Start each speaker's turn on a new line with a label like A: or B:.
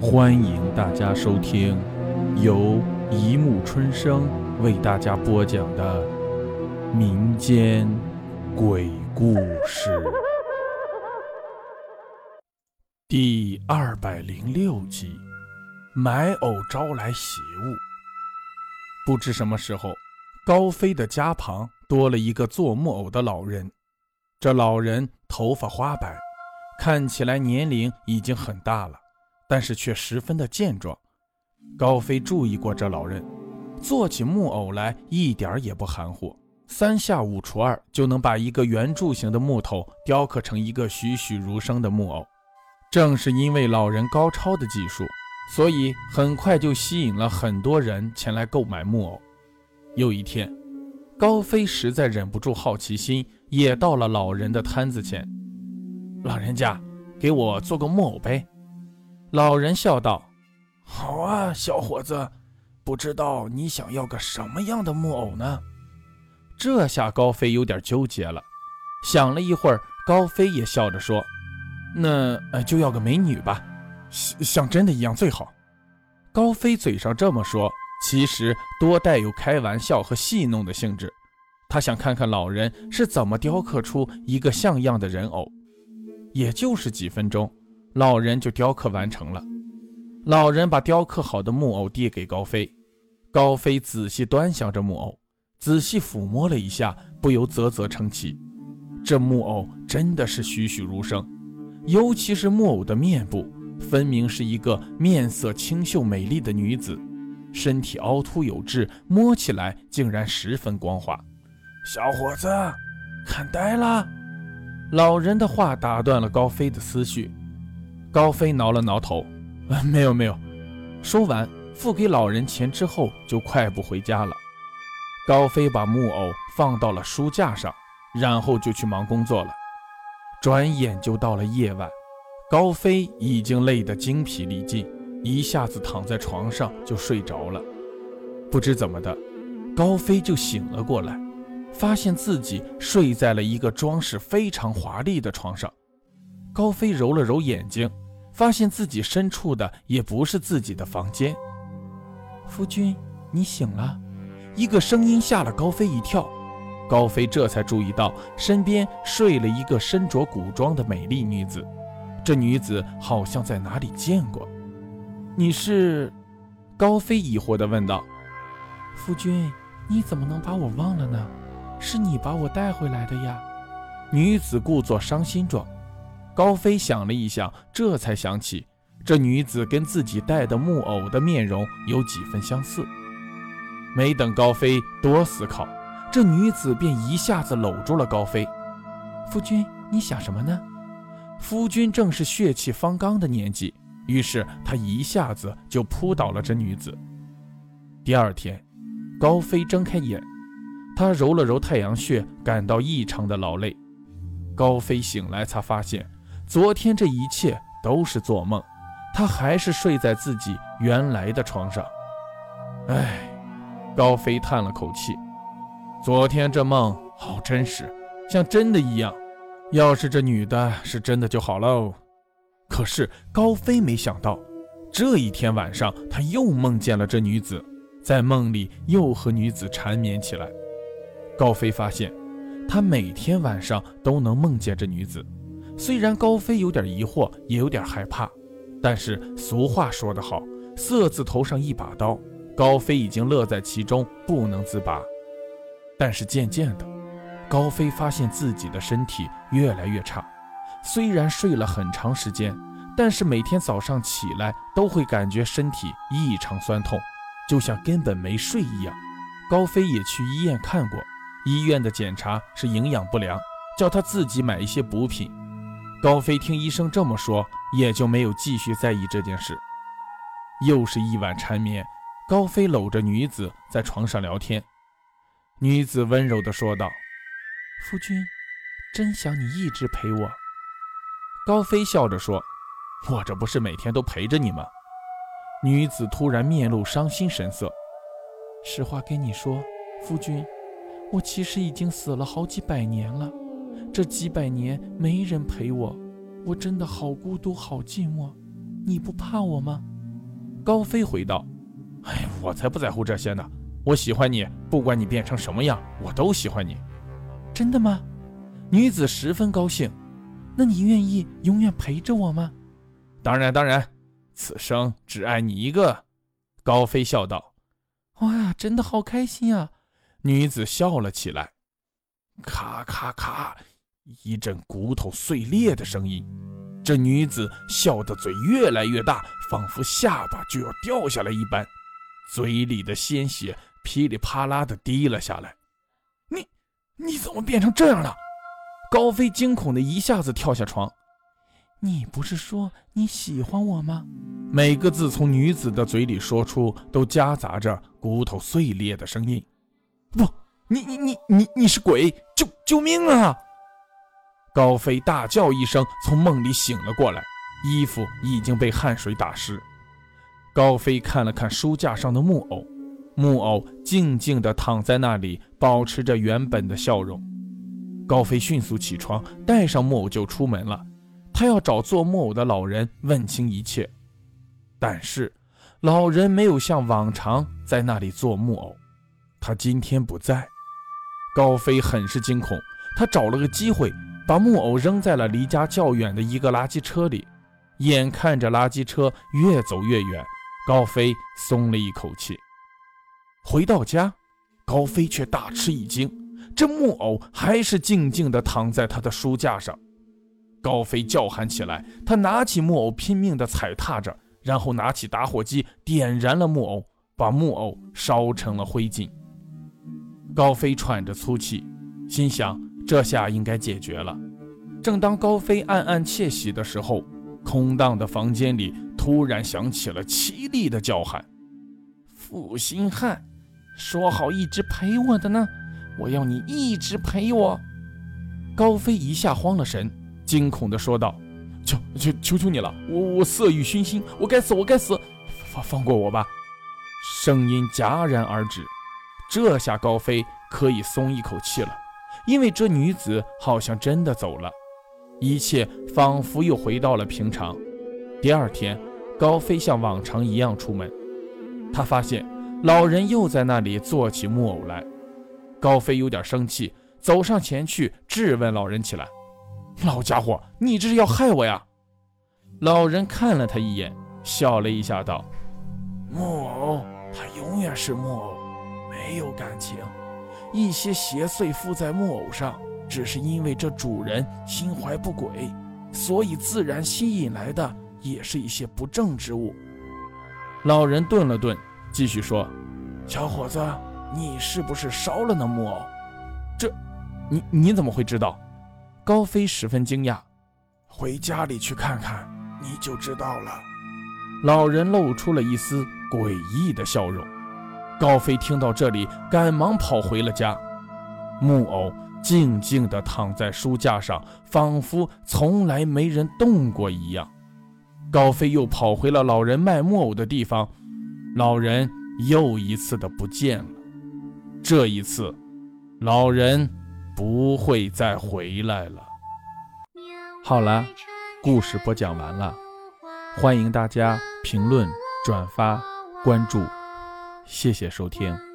A: 欢迎大家收听由一木春生为大家播讲的民间鬼故事第二百零六集：买藕招来邪物。不知什么时候，高飞的家旁多了一个做木偶的老人。这老人头发花白，看起来年龄已经很大了。但是却十分的健壮。高飞注意过这老人，做起木偶来一点也不含糊，三下五除二就能把一个圆柱形的木头雕刻成一个栩栩如生的木偶。正是因为老人高超的技术，所以很快就吸引了很多人前来购买木偶。有一天，高飞实在忍不住好奇心，也到了老人的摊子前。老人家，给我做个木偶呗。老人笑道：“好啊，小伙子，不知道你想要个什么样的木偶呢？”这下高飞有点纠结了，想了一会儿，高飞也笑着说：“那就要个美女吧，像像真的一样最好。”高飞嘴上这么说，其实多带有开玩笑和戏弄的性质。他想看看老人是怎么雕刻出一个像样的人偶，也就是几分钟。老人就雕刻完成了。老人把雕刻好的木偶递给高飞，高飞仔细端详着木偶，仔细抚摸了一下，不由啧啧称奇：这木偶真的是栩栩如生，尤其是木偶的面部，分明是一个面色清秀美丽的女子，身体凹凸有致，摸起来竟然十分光滑。小伙子，看呆了！老人的话打断了高飞的思绪。高飞挠了挠头，没有没有。说完，付给老人钱之后，就快步回家了。高飞把木偶放到了书架上，然后就去忙工作了。转眼就到了夜晚，高飞已经累得精疲力尽，一下子躺在床上就睡着了。不知怎么的，高飞就醒了过来，发现自己睡在了一个装饰非常华丽的床上。高飞揉了揉眼睛，发现自己身处的也不是自己的房间。夫君，你醒了！一个声音吓了高飞一跳。高飞这才注意到身边睡了一个身着古装的美丽女子。这女子好像在哪里见过。你是？高飞疑惑地问道。夫君，你怎么能把我忘了呢？是你把我带回来的呀。女子故作伤心状。高飞想了一想，这才想起这女子跟自己带的木偶的面容有几分相似。没等高飞多思考，这女子便一下子搂住了高飞。夫君，你想什么呢？夫君正是血气方刚的年纪，于是他一下子就扑倒了这女子。第二天，高飞睁开眼，他揉了揉太阳穴，感到异常的劳累。高飞醒来，才发现。昨天这一切都是做梦，他还是睡在自己原来的床上。唉，高飞叹了口气，昨天这梦好真实，像真的一样。要是这女的是真的就好喽。可是高飞没想到，这一天晚上他又梦见了这女子，在梦里又和女子缠绵起来。高飞发现，他每天晚上都能梦见这女子。虽然高飞有点疑惑，也有点害怕，但是俗话说得好，“色字头上一把刀”，高飞已经乐在其中，不能自拔。但是渐渐的，高飞发现自己的身体越来越差。虽然睡了很长时间，但是每天早上起来都会感觉身体异常酸痛，就像根本没睡一样。高飞也去医院看过，医院的检查是营养不良，叫他自己买一些补品。高飞听医生这么说，也就没有继续在意这件事。又是一晚缠绵，高飞搂着女子在床上聊天。女子温柔地说道：“夫君，真想你一直陪我。”高飞笑着说：“我这不是每天都陪着你吗？”女子突然面露伤心神色：“实话跟你说，夫君，我其实已经死了好几百年了。”这几百年没人陪我，我真的好孤独，好寂寞。
B: 你不怕我吗？
A: 高飞回道：“哎，我才不在乎这些呢！我喜欢你，不管你变成什么样，我都喜欢你。”
B: 真的吗？女子十分高兴。那你愿意永远陪着我吗？
A: 当然，当然，此生只爱你一个。”高飞笑道。
B: “哇，真的好开心啊！”
A: 女子笑了起来。咔咔咔，一阵骨头碎裂的声音。这女子笑得嘴越来越大，仿佛下巴就要掉下来一般，嘴里的鲜血噼里啪啦的滴了下来。
B: 你，你怎么变成这样了？
A: 高飞惊恐的一下子跳下床。
B: 你不是说你喜欢我吗？
A: 每个字从女子的嘴里说出，都夹杂着骨头碎裂的声音。
B: 不，你你你你你是鬼！救救命啊！
A: 高飞大叫一声，从梦里醒了过来，衣服已经被汗水打湿。高飞看了看书架上的木偶，木偶静静地躺在那里，保持着原本的笑容。高飞迅速起床，带上木偶就出门了。他要找做木偶的老人问清一切，但是老人没有像往常在那里做木偶，他今天不在。高飞很是惊恐，他找了个机会。把木偶扔在了离家较远的一个垃圾车里，眼看着垃圾车越走越远，高飞松了一口气。回到家，高飞却大吃一惊，这木偶还是静静地躺在他的书架上。高飞叫喊起来，他拿起木偶拼命地踩踏着，然后拿起打火机点燃了木偶，把木偶烧成了灰烬。高飞喘着粗气，心想。这下应该解决了。正当高飞暗暗窃喜的时候，空荡的房间里突然响起了凄厉的叫喊：“
B: 负心汉，说好一直陪我的呢？我要你一直陪我！”
A: 高飞一下慌了神，惊恐地说道：“求求求求你了，我我色欲熏心，我该死，我该死，放放过我吧！”声音戛然而止，这下高飞可以松一口气了。因为这女子好像真的走了，一切仿佛又回到了平常。第二天，高飞像往常一样出门，他发现老人又在那里做起木偶来。高飞有点生气，走上前去质问老人起来：“老家伙，你这是要害我呀？”老人看了他一眼，笑了一下，道：“
C: 木偶，他永远是木偶，没有感情。”一些邪祟附在木偶上，只是因为这主人心怀不轨，所以自然吸引来的也是一些不正之物。
A: 老人顿了顿，继续说：“
C: 小伙子，你是不是烧了那木偶？
A: 这，你你怎么会知道？”高飞十分惊讶。
C: 回家里去看看，你就知道了。
A: 老人露出了一丝诡异的笑容。高飞听到这里，赶忙跑回了家。木偶静静地躺在书架上，仿佛从来没人动过一样。高飞又跑回了老人卖木偶的地方，老人又一次的不见了。这一次，老人不会再回来了。好了，故事播讲完了，欢迎大家评论、转发、关注。谢谢收听。